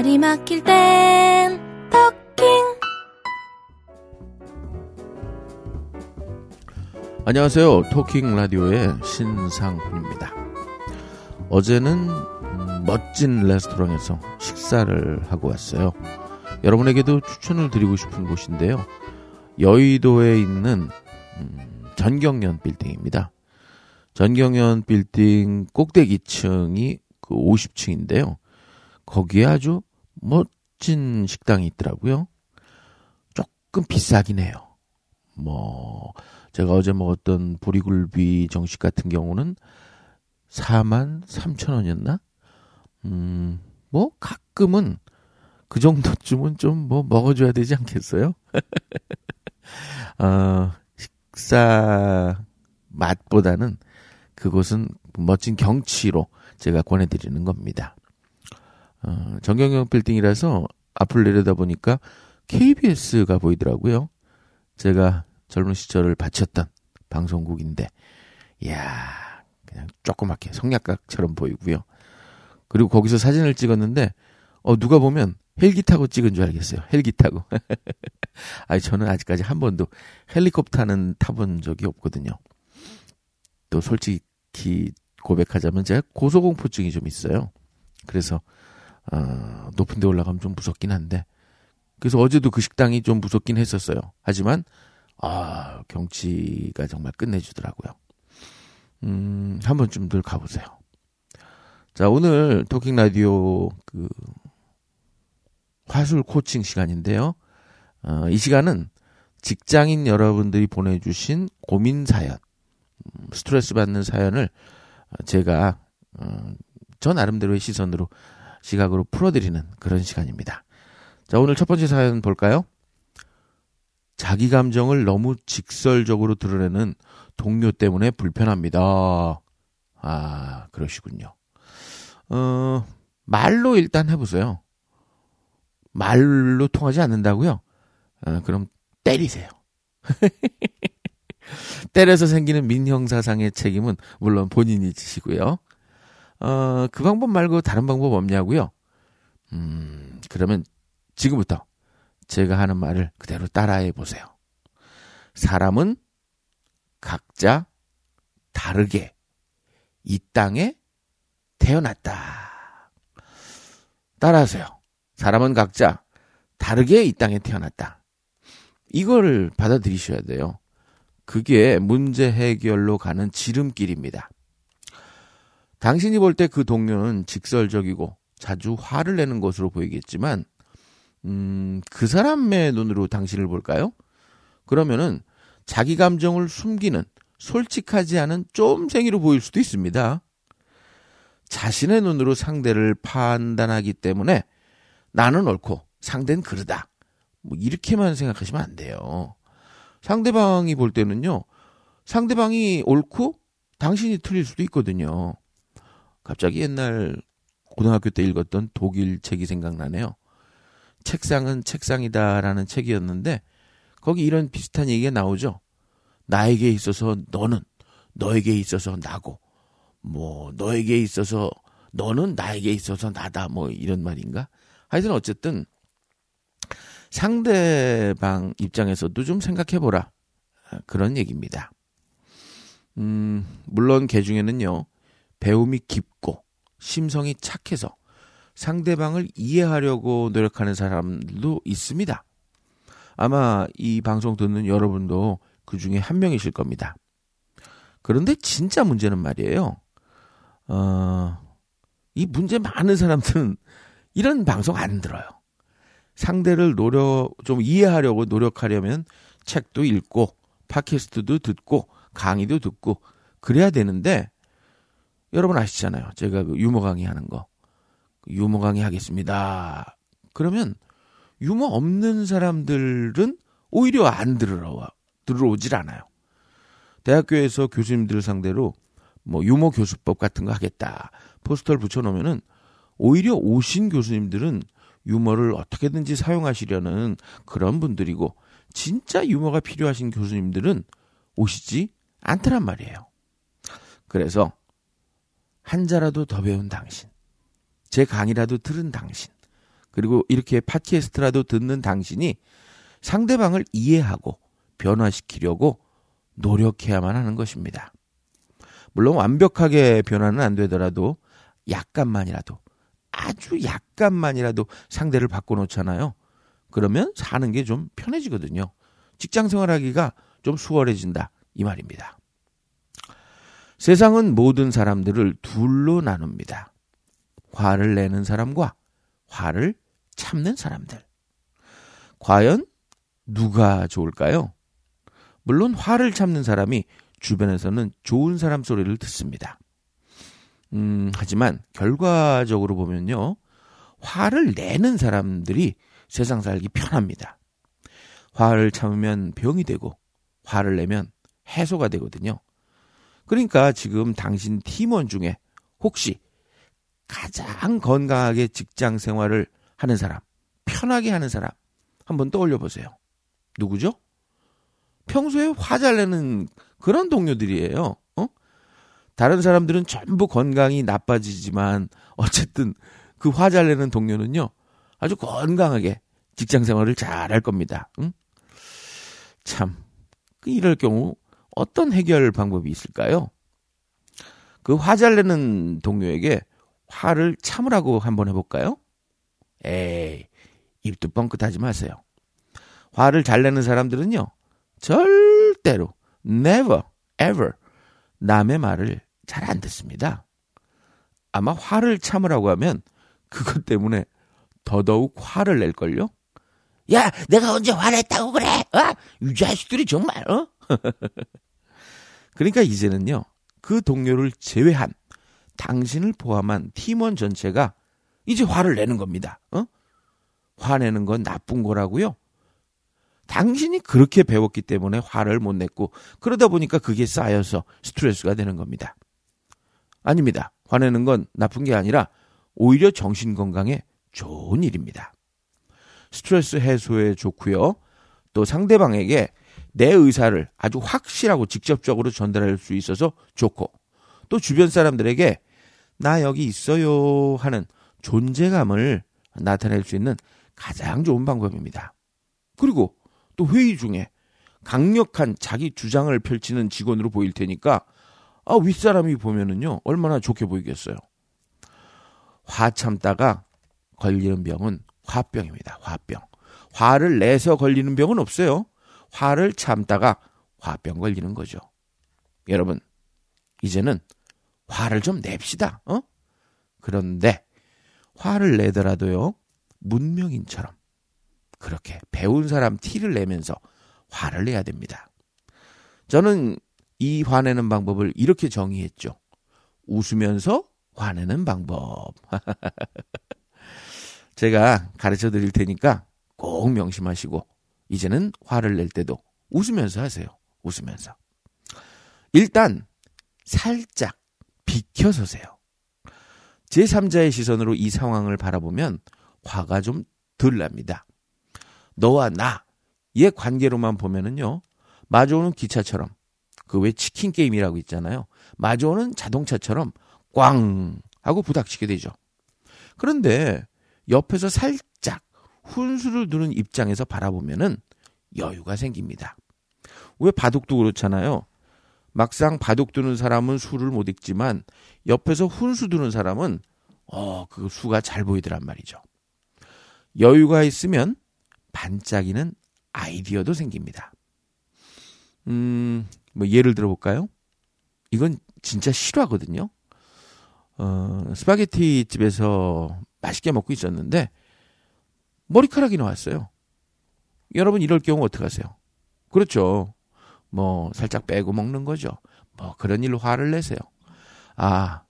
말이 막힐 땐 토킹 안녕하세요. 토킹 라디오의 신상훈입니다. 어제는 음, 멋진 레스토랑에서 식사를 하고 왔어요. 여러분에게도 추천을 드리고 싶은 곳인데요. 여의도에 있는 음, 전경련 빌딩입니다. 전경련 빌딩 꼭대기층이 그 50층인데요. 거기에 아주 멋진 식당이 있더라고요. 조금 비싸긴 해요. 뭐 제가 어제 먹었던 보리굴비 정식 같은 경우는 4만 3천 원이었나? 음, 뭐 가끔은 그 정도쯤은 좀 뭐 먹어줘야 되지 않겠어요? 어, 식사 맛보다는 그곳은 멋진 경치로 제가 권해드리는 겁니다. 어, 정경영 빌딩이라서 앞을 내려다 보니까 KBS가 보이더라고요. 제가 젊은 시절을 바쳤던 방송국인데, 이야, 그냥 조그맣게 성냥각처럼 보이고요. 그리고 거기서 사진을 찍었는데, 어, 누가 보면 헬기 타고 찍은 줄 알겠어요. 헬기 타고. 아니, 저는 아직까지 한 번도 헬리콥터는 타본 적이 없거든요. 또 솔직히 고백하자면 제가 고소공포증이 좀 있어요. 그래서, 어, 높은 데 올라가면 좀 무섭긴 한데, 그래서 어제도 그 식당이 좀 무섭긴 했었어요. 하지만, 아, 경치가 정말 끝내주더라고요. 음, 한 번쯤들 가보세요. 자, 오늘 토킹 라디오 그 화술 코칭 시간인데요. 어, 이 시간은 직장인 여러분들이 보내주신 고민 사연, 음, 스트레스 받는 사연을 제가 어, 저 나름대로의 시선으로 시각으로 풀어드리는 그런 시간입니다. 자, 오늘 첫 번째 사연 볼까요? 자기 감정을 너무 직설적으로 드러내는 동료 때문에 불편합니다. 아, 그러시군요. 어, 말로 일단 해보세요. 말로 통하지 않는다고요? 어, 그럼 때리세요. 때려서 생기는 민형사상의 책임은 물론 본인이 지시고요. 어, 그 방법 말고 다른 방법 없냐고요? 음, 그러면 지금부터 제가 하는 말을 그대로 따라해 보세요. 사람은 각자 다르게 이 땅에 태어났다. 따라하세요. 사람은 각자 다르게 이 땅에 태어났다. 이걸 받아들이셔야 돼요. 그게 문제 해결로 가는 지름길입니다. 당신이 볼 때 그 동료는 직설적이고 자주 화를 내는 것으로 보이겠지만, 음, 그 사람의 눈으로 당신을 볼까요? 그러면은 자기 감정을 숨기는 솔직하지 않은 쫌생이로 보일 수도 있습니다. 자신의 눈으로 상대를 판단하기 때문에 나는 옳고 상대는 그르다. 뭐 이렇게만 생각하시면 안 돼요. 상대방이 볼 때는요. 상대방이 옳고 당신이 틀릴 수도 있거든요. 갑자기 옛날 고등학교 때 읽었던 독일 책이 생각나네요. 책상은 책상이다라는 책이었는데 거기 이런 비슷한 얘기가 나오죠. 나에게 있어서 너는 너에게 있어서 나고 뭐 너에게 있어서 너는 나에게 있어서 나다 뭐 이런 말인가? 하여튼 어쨌든 상대방 입장에서도 좀 생각해 보라. 그런 얘기입니다. 음, 물론 개 중에는요. 배움이 깊고 심성이 착해서 상대방을 이해하려고 노력하는 사람들도 있습니다. 아마 이 방송 듣는 여러분도 그 중에 한 명이실 겁니다. 그런데 진짜 문제는 말이에요. 어, 이 문제 많은 사람들은 이런 방송 안 들어요. 상대를 노력, 좀 이해하려고 노력하려면 책도 읽고, 팟캐스트도 듣고, 강의도 듣고, 그래야 되는데, 여러분 아시잖아요. 제가 그 유머 강의 하는 거. 유머 강의 하겠습니다. 그러면 유머 없는 사람들은 오히려 안 들으러, 들어오질 않아요. 대학교에서 교수님들 상대로 뭐 유머 교수법 같은 거 하겠다. 포스터를 붙여놓으면은 오히려 오신 교수님들은 유머를 어떻게든지 사용하시려는 그런 분들이고 진짜 유머가 필요하신 교수님들은 오시지 않더란 말이에요. 그래서 한자라도 더 배운 당신, 제 강의라도 들은 당신, 그리고 이렇게 팟캐스트라도 듣는 당신이 상대방을 이해하고 변화시키려고 노력해야만 하는 것입니다. 물론 완벽하게 변화는 안 되더라도 약간만이라도 아주 약간만이라도 상대를 바꿔놓잖아요. 그러면 사는 게 좀 편해지거든요. 직장 생활하기가 좀 수월해진다. 이 말입니다. 세상은 모든 사람들을 둘로 나눕니다. 화를 내는 사람과 화를 참는 사람들. 과연 누가 좋을까요? 물론 화를 참는 사람이 주변에서는 좋은 사람 소리를 듣습니다. 음, 하지만 결과적으로 보면요. 화를 내는 사람들이 세상 살기 편합니다. 화를 참으면 병이 되고 화를 내면 해소가 되거든요. 그러니까 지금 당신 팀원 중에 혹시 가장 건강하게 직장 생활을 하는 사람, 편하게 하는 사람 한번 떠올려 보세요. 누구죠? 평소에 화잘 내는 그런 동료들이에요. 어? 다른 사람들은 전부 건강이 나빠지지만 어쨌든 그 화잘 내는 동료는요. 아주 건강하게 직장 생활을 잘 할 겁니다. 응? 참 이럴 경우 어떤 해결 방법이 있을까요? 그 화잘 내는 동료에게 화를 참으라고 한번 해볼까요? 에이, 입도 뻥끗하지 마세요. 화를 잘 내는 사람들은요, 절대로, never, ever, 남의 말을 잘 안 듣습니다. 아마 화를 참으라고 하면 그것 때문에 더더욱 화를 낼걸요? 야, 내가 언제 화냈다고 그래? 어? 이 자식들이 정말, 어? 그러니까 이제는요, 그 동료를 제외한 당신을 포함한 팀원 전체가 이제 화를 내는 겁니다. 어? 화내는 건 나쁜 거라고요? 당신이 그렇게 배웠기 때문에 화를 못 냈고 그러다 보니까 그게 쌓여서 스트레스가 되는 겁니다. 아닙니다. 화내는 건 나쁜 게 아니라 오히려 정신 건강에 좋은 일입니다. 스트레스 해소에 좋고요. 또 상대방에게 내 의사를 아주 확실하고 직접적으로 전달할 수 있어서 좋고 또 주변 사람들에게 나 여기 있어요 하는 존재감을 나타낼 수 있는 가장 좋은 방법입니다. 그리고 또 회의 중에 강력한 자기 주장을 펼치는 직원으로 보일 테니까 아, 윗사람이 보면은요, 얼마나 좋게 보이겠어요. 화 참다가 걸리는 병은 화병입니다. 화병. 화를 내서 걸리는 병은 없어요. 화를 참다가 화병 걸리는 거죠. 여러분, 이제는 화를 좀 냅시다. 어? 그런데 화를 내더라도요. 문명인처럼 그렇게 배운 사람 티를 내면서 화를 내야 됩니다. 저는 이 화내는 방법을 이렇게 정의했죠. 웃으면서 화내는 방법. 제가 가르쳐 드릴 테니까 꼭 명심하시고 이제는 화를 낼 때도 웃으면서 하세요. 웃으면서. 일단 살짝 비켜서세요. 제3자의 시선으로 이 상황을 바라보면 화가 좀 덜 납니다. 너와 나의 관계로만 보면은요. 마주오는 기차처럼 그 왜 치킨 게임이라고 있잖아요. 마주오는 자동차처럼 꽝 하고 부닥치게 되죠. 그런데 옆에서 살짝 훈수를 두는 입장에서 바라보면은 여유가 생깁니다. 왜 바둑도 그렇잖아요. 막상 바둑 두는 사람은 수를 못 읽지만 옆에서 훈수 두는 사람은 어, 그 수가 잘 보이더란 말이죠. 여유가 있으면 반짝이는 아이디어도 생깁니다. 음, 뭐 예를 들어 볼까요? 이건 진짜 실화거든요. 어, 스파게티 집에서 맛있게 먹고 있었는데 머리카락이 나왔어요. 여러분 이럴 경우 어떻게 하세요? 그렇죠. 뭐 살짝 빼고 먹는 거죠. 뭐 그런 일로 화를 내세요. 아,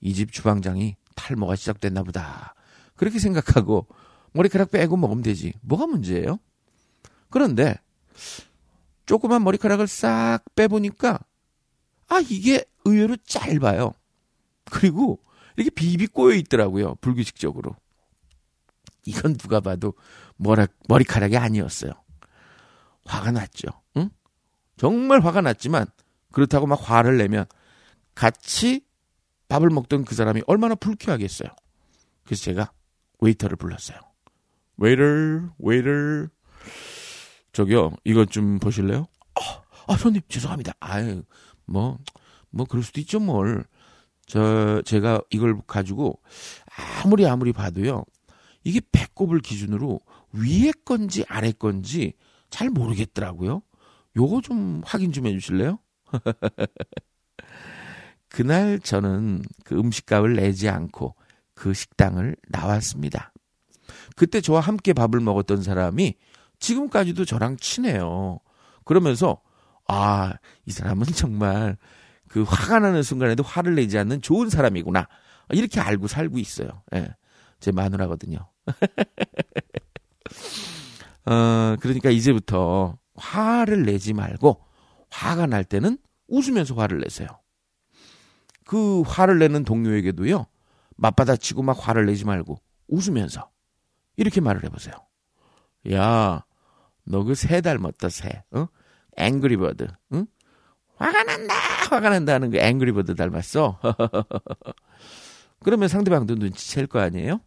이 집 주방장이 탈모가 시작됐나 보다. 그렇게 생각하고 머리카락 빼고 먹으면 되지. 뭐가 문제예요? 그런데 조그만 머리카락을 싹 빼보니까 아 이게 의외로 짧아요. 그리고 이렇게 비비 꼬여 있더라고요. 불규칙적으로. 이건 누가 봐도 머라, 머리카락이 아니었어요. 화가 났죠. 응? 정말 화가 났지만 그렇다고 막 화를 내면 같이 밥을 먹던 그 사람이 얼마나 불쾌하겠어요. 그래서 제가 웨이터를 불렀어요. waiter, waiter. 저기요, 이것 좀 보실래요? 아, 아, 손님, 죄송합니다. 아유, 뭐, 뭐, 그럴 수도 있죠, 뭘. 저, 제가 이걸 가지고 아무리 아무리 봐도요, 이게 배꼽을 기준으로 위에 건지 아래 건지 잘 모르겠더라고요. 요거 좀 확인 좀 해주실래요? 그날 저는 그 음식값을 내지 않고 그 식당을 나왔습니다. 그때 저와 함께 밥을 먹었던 사람이 지금까지도 저랑 친해요. 그러면서 아, 이 사람은 정말 그 화가 나는 순간에도 화를 내지 않는 좋은 사람이구나. 이렇게 알고 살고 있어요. 예. 제 마누라거든요. 어, 그러니까 이제부터 화를 내지 말고 화가 날 때는 웃으면서 화를 내세요. 그 화를 내는 동료에게도요. 맞받아치고 막 화를 내지 말고 웃으면서 이렇게 말을 해보세요. 야, 너 그 새 닮았다 새. 어? 앵그리버드. 응? 화가 난다, 화가 난다 하는 그 앵그리버드 닮았어. 그러면 상대방도 눈치챌 거 아니에요?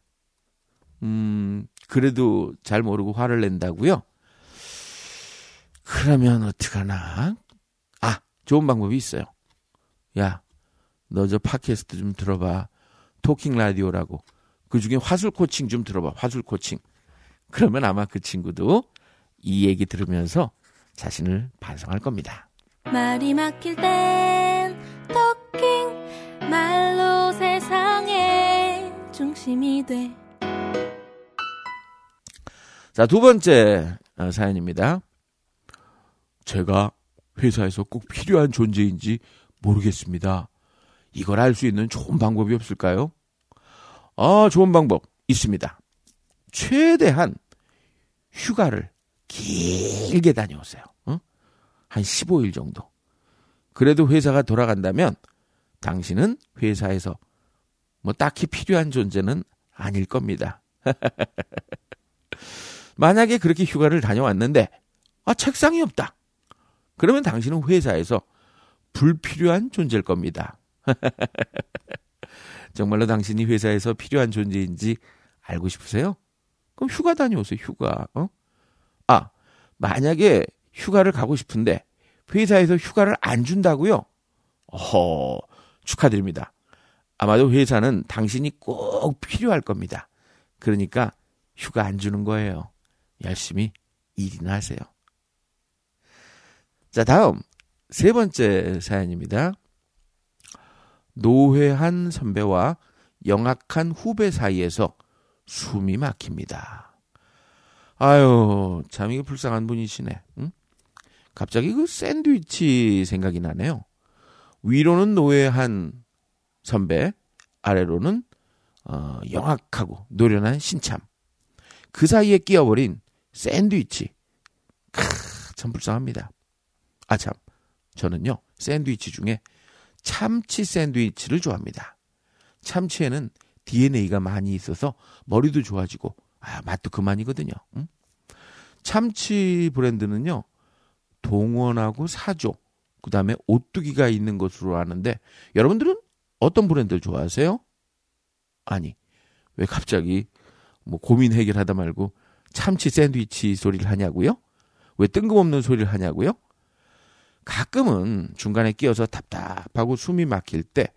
음, 그래도 잘 모르고 화를 낸다고요? 그러면 어떡하나? 아, 좋은 방법이 있어요. 야, 너 저 팟캐스트 좀 들어봐. 토킹 라디오라고. 그 중에 화술 코칭 좀 들어봐. 화술 코칭. 그러면 아마 그 친구도 이 얘기 들으면서 자신을 반성할 겁니다. 말이 막힐 땐 토킹 말로 세상의 중심이 돼 자, 두 번째 어, 사연입니다. 제가 회사에서 꼭 필요한 존재인지 모르겠습니다. 이걸 알 수 있는 좋은 방법이 없을까요? 아, 좋은 방법 있습니다. 최대한 휴가를 길게 다녀오세요. 어? 한 15일 정도. 그래도 회사가 돌아간다면 당신은 회사에서 뭐 딱히 필요한 존재는 아닐 겁니다. 만약에 그렇게 휴가를 다녀왔는데 아 책상이 없다. 그러면 당신은 회사에서 불필요한 존재일 겁니다. 정말로 당신이 회사에서 필요한 존재인지 알고 싶으세요? 그럼 휴가 다녀오세요, 휴가. 어? 아, 만약에 휴가를 가고 싶은데 회사에서 휴가를 안 준다고요? 어허, 축하드립니다. 아마도 회사는 당신이 꼭 필요할 겁니다. 그러니까 휴가 안 주는 거예요. 열심히 일이나 하세요. 자, 다음 세 번째 사연입니다. 노회한 선배와 영악한 후배 사이에서 숨이 막힙니다. 아유, 참 이게 불쌍한 분이시네. 응? 갑자기 그 샌드위치 생각이 나네요. 위로는 노회한 선배, 아래로는 어, 영악하고 노련한 신참. 그 사이에 끼어버린 샌드위치. 크, 참 불쌍합니다. 아, 참. 저는요, 샌드위치 중에 참치 샌드위치를 좋아합니다. 참치에는 DNA가 많이 있어서 머리도 좋아지고, 아, 맛도 그만이거든요. 응? 참치 브랜드는요, 동원하고 사조, 그 다음에 오뚜기가 있는 것으로 아는데, 여러분들은 어떤 브랜드를 좋아하세요? 아니, 왜 갑자기 뭐 고민 해결하다 말고 참치 샌드위치 소리를 하냐고요? 왜 뜬금없는 소리를 하냐고요? 가끔은 중간에 끼어서 답답하고 숨이 막힐 때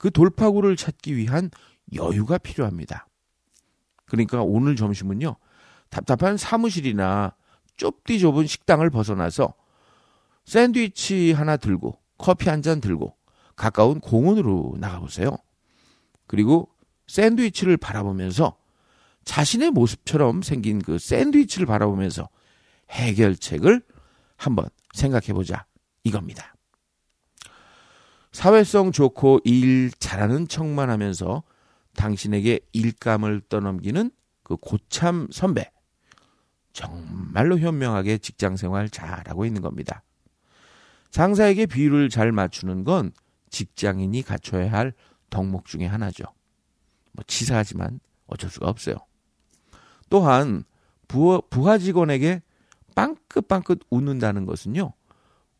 그 돌파구를 찾기 위한 여유가 필요합니다. 그러니까 오늘 점심은요, 답답한 사무실이나 좁디 좁은 식당을 벗어나서 샌드위치 하나 들고 커피 한 잔 들고 가까운 공원으로 나가보세요. 그리고 샌드위치를 바라보면서 자신의 모습처럼 생긴 그 샌드위치를 바라보면서 해결책을 한번 생각해 보자 이겁니다. 사회성 좋고 일 잘하는 척만 하면서 당신에게 일감을 떠넘기는 그 고참 선배. 정말로 현명하게 직장 생활 잘하고 있는 겁니다. 상사에게 비율을 잘 맞추는 건 직장인이 갖춰야 할 덕목 중의 하나죠. 뭐 치사하지만 어쩔 수가 없어요. 또한 부하, 부하 직원에게 빵긋빵긋 웃는다는 것은요.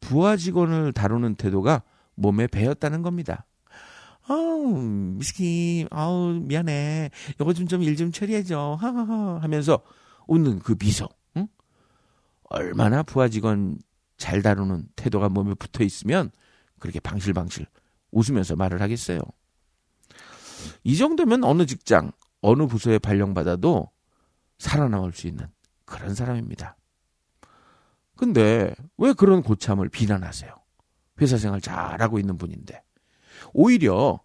부하 직원을 다루는 태도가 몸에 배었다는 겁니다. 아우, 미스킴, 아우, 미안해. 이거 좀 좀 일 좀 처리해줘. 하하하. 하면서 웃는 그 미소. 응? 얼마나 부하 직원 잘 다루는 태도가 몸에 붙어 있으면 그렇게 방실방실 웃으면서 말을 하겠어요. 이 정도면 어느 직장, 어느 부서에 발령받아도 살아남을 수 있는 그런 사람입니다. 근데 왜 그런 고참을 비난하세요? 회사 생활 잘하고 있는 분인데. 오히려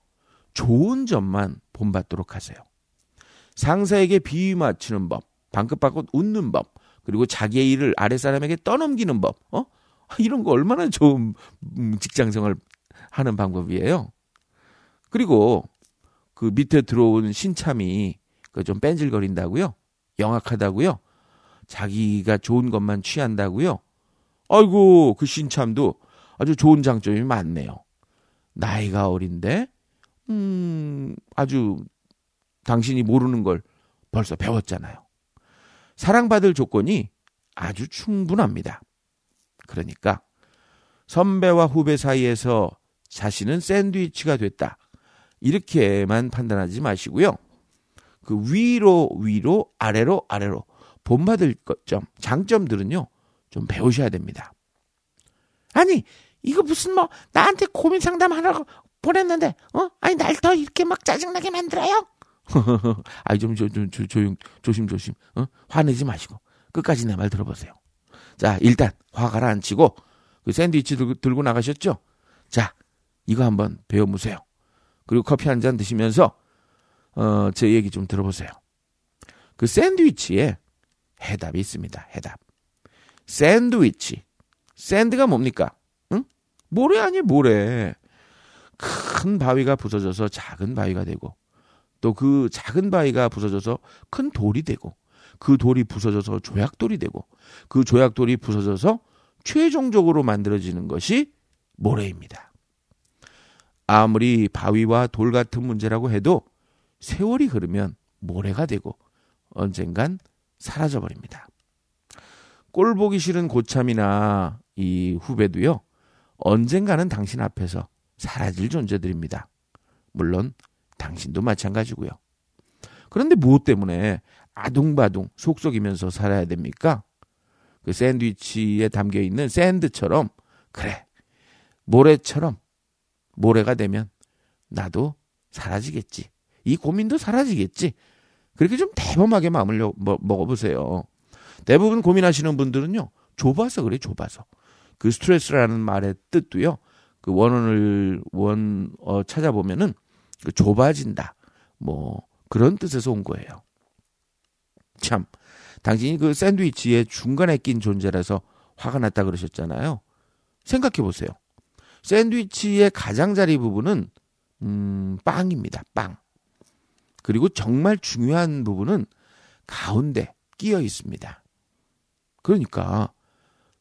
좋은 점만 본받도록 하세요. 상사에게 비위 맞추는 법, 방긋 방긋 웃는 법, 그리고 자기의 일을 아래 사람에게 떠넘기는 법, 어? 이런 거 얼마나 좋은 음, 직장 생활 하는 방법이에요. 그리고 그 밑에 들어온 신참이 그 좀 뺀질거린다고요? 영악하다고요? 자기가 좋은 것만 취한다고요? 아이고, 그 신참도 아주 좋은 장점이 많네요. 나이가 어린데, 음, 아주 당신이 모르는 걸 벌써 배웠잖아요. 사랑받을 조건이 아주 충분합니다. 그러니까 선배와 후배 사이에서 자신은 샌드위치가 됐다. 이렇게만 판단하지 마시고요. 그 위로 위로 아래로 아래로 본받을 점 장점들은요 좀 배우셔야 됩니다. 아니 이거 무슨 뭐 나한테 고민 상담하라고 보냈는데 어 아니 날 더 이렇게 막 짜증나게 만들어요? 아이 좀좀 조용 조심 조심 어 화내지 마시고 끝까지 내 말 들어보세요. 자 일단 화 가라앉히고 그 샌드위치 들고, 들고 나가셨죠? 자 이거 한번 배워보세요. 그리고 커피 한 잔 드시면서 어, 제 얘기 좀 들어보세요. 그 샌드위치에 해답이 있습니다. 해답. 샌드위치. 샌드가 뭡니까? 응? 모래 아니 모래. 큰 바위가 부서져서 작은 바위가 되고 또 그 작은 바위가 부서져서 큰 돌이 되고 그 돌이 부서져서 조약돌이 되고 그 조약돌이 부서져서 최종적으로 만들어지는 것이 모래입니다. 아무리 바위와 돌 같은 문제라고 해도 세월이 흐르면 모래가 되고 언젠간 사라져 버립니다. 꼴 보기 싫은 고참이나 이 후배도요, 언젠가는 당신 앞에서 사라질 존재들입니다. 물론 당신도 마찬가지고요. 그런데 무엇 때문에 아둥바둥 속속이면서 살아야 됩니까? 그 샌드위치에 담겨 있는 샌드처럼 그래 모래처럼 모래가 되면 나도 사라지겠지. 이 고민도 사라지겠지. 그렇게 좀 대범하게 마음을 뭐, 먹어보세요. 대부분 고민하시는 분들은요, 좁아서 그래, 좁아서. 그 스트레스라는 말의 뜻도요, 그 원언을, 원, 어, 찾아보면은, 그 좁아진다. 뭐, 그런 뜻에서 온 거예요. 참, 당신이 그 샌드위치의 중간에 낀 존재라서 화가 났다 그러셨잖아요. 생각해 보세요. 샌드위치의 가장자리 부분은 음, 빵입니다. 빵. 그리고 정말 중요한 부분은 가운데 끼어 있습니다. 그러니까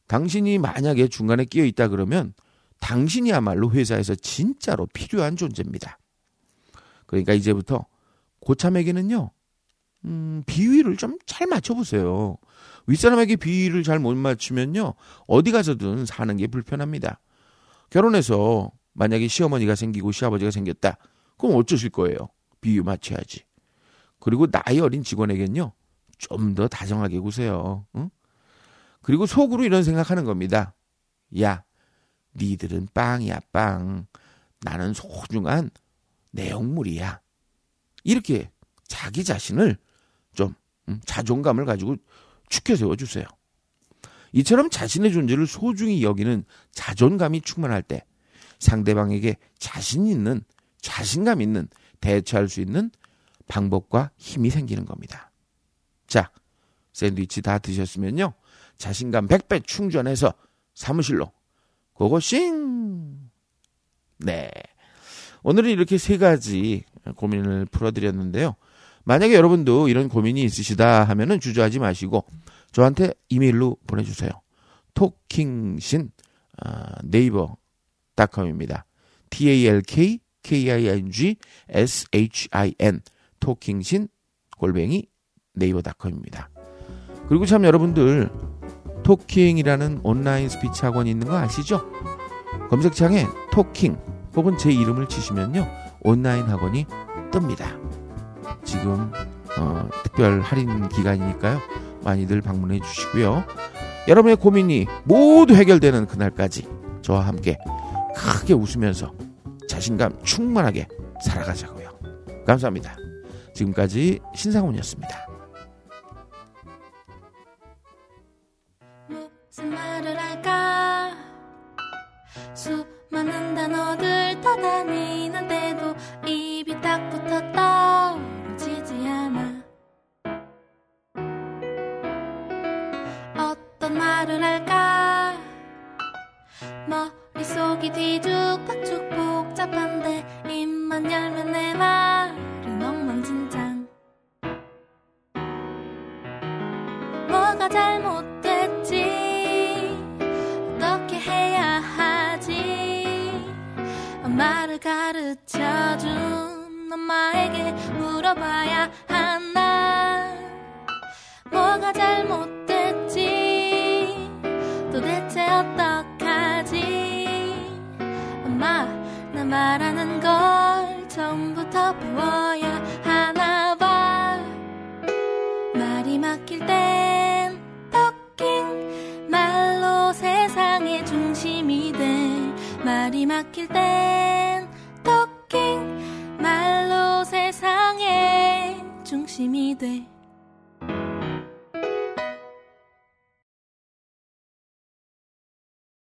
당신이 만약에 중간에 끼어 있다 그러면 당신이야말로 회사에서 진짜로 필요한 존재입니다. 그러니까 이제부터 고참에게는요, 음, 비위를 좀 잘 맞춰보세요. 윗사람에게 비위를 잘 못 맞추면요, 어디 가서든 사는 게 불편합니다. 결혼해서 만약에 시어머니가 생기고 시아버지가 생겼다. 그럼 어쩌실 거예요? 비유 맞춰야지. 그리고 나이 어린 직원에겐요. 좀 더 다정하게 구세요. 응? 그리고 속으로 이런 생각하는 겁니다. 야, 니들은 빵이야, 빵. 나는 소중한 내용물이야. 이렇게 자기 자신을 좀 음, 자존감을 가지고 축혀 세워주세요. 이처럼 자신의 존재를 소중히 여기는 자존감이 충만할 때 상대방에게 자신 있는 자신감 있는 대처할 수 있는 방법과 힘이 생기는 겁니다. 자, 샌드위치 다 드셨으면요. 자신감 100배 충전해서 사무실로 고고싱! 네. 오늘은 이렇게 세 가지 고민을 풀어드렸는데요. 만약에 여러분도 이런 고민이 있으시다 하면은 주저하지 마시고 저한테 이메일로 보내주세요. 토킹신 아, 네이버 닷컴입니다. T-A-L-K K-I-N-G S-H-I-N 토킹신 골뱅이 네이버닷컴입니다. 그리고 참 여러분들 토킹이라는 온라인 스피치 학원이 있는 거 아시죠? 검색창에 토킹 혹은 제 이름을 치시면요 온라인 학원이 뜹니다. 지금 어, 특별 할인 기간이니까요. 많이들 방문해 주시고요. 여러분의 고민이 모두 해결되는 그날까지 저와 함께 크게 웃으면서 자신감 충만하게 살아가자고요. 감사합니다. 지금까지 신상훈이었습니다. 무슨 말을 할까 수많은 단어들 떠다니는데도 입이 딱 어떤 말을 할까 머릿속이 뒤죽박죽 복잡한데 입만 열면 내 말은 엉망진창. 뭐가 잘못됐지? 어떻게 해야 하지? 엄마를 가르쳐준 엄마에게 물어봐야 하 말하는 걸 처음부터 배워야 하나 봐. 말이 막힐 땐 토킹 말로 세상의 중심이 돼. 말이 막힐 땐 토킹 말로 세상의 중심이 돼